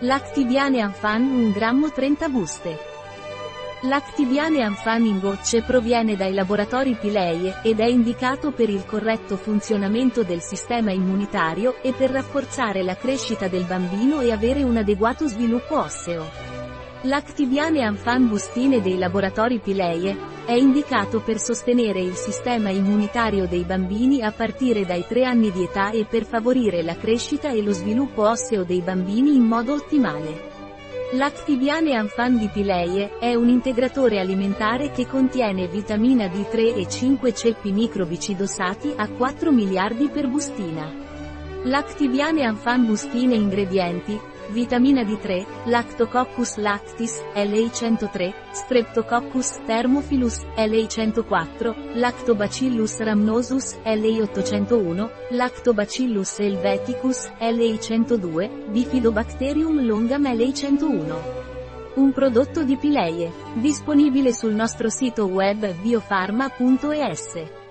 Lactibiane Anfan 1 grammo 30 buste. Lactibiane Anfan in gocce proviene dai laboratori Pileie ed è indicato per il corretto funzionamento del sistema immunitario e per rafforzare la crescita del bambino e avere un adeguato sviluppo osseo. Lactibiane Anfan bustine dei laboratori Pileie è indicato per sostenere il sistema immunitario dei bambini a partire dai 3 anni di età e per favorire la crescita e lo sviluppo osseo dei bambini in modo ottimale. Lactibiane Anfan di Pileie è un integratore alimentare che contiene vitamina D3 e 5 ceppi microbici dosati a 4 miliardi per bustina. Lactibiane Anfan bustine ingredienti, vitamina D3, Lactococcus lactis, LI103, Streptococcus thermophilus, LI104, Lactobacillus rhamnosus, LI801, Lactobacillus helveticus, LI102, Bifidobacterium longam LI101. Un prodotto di Pileie, disponibile sul nostro sito web biofarma.es.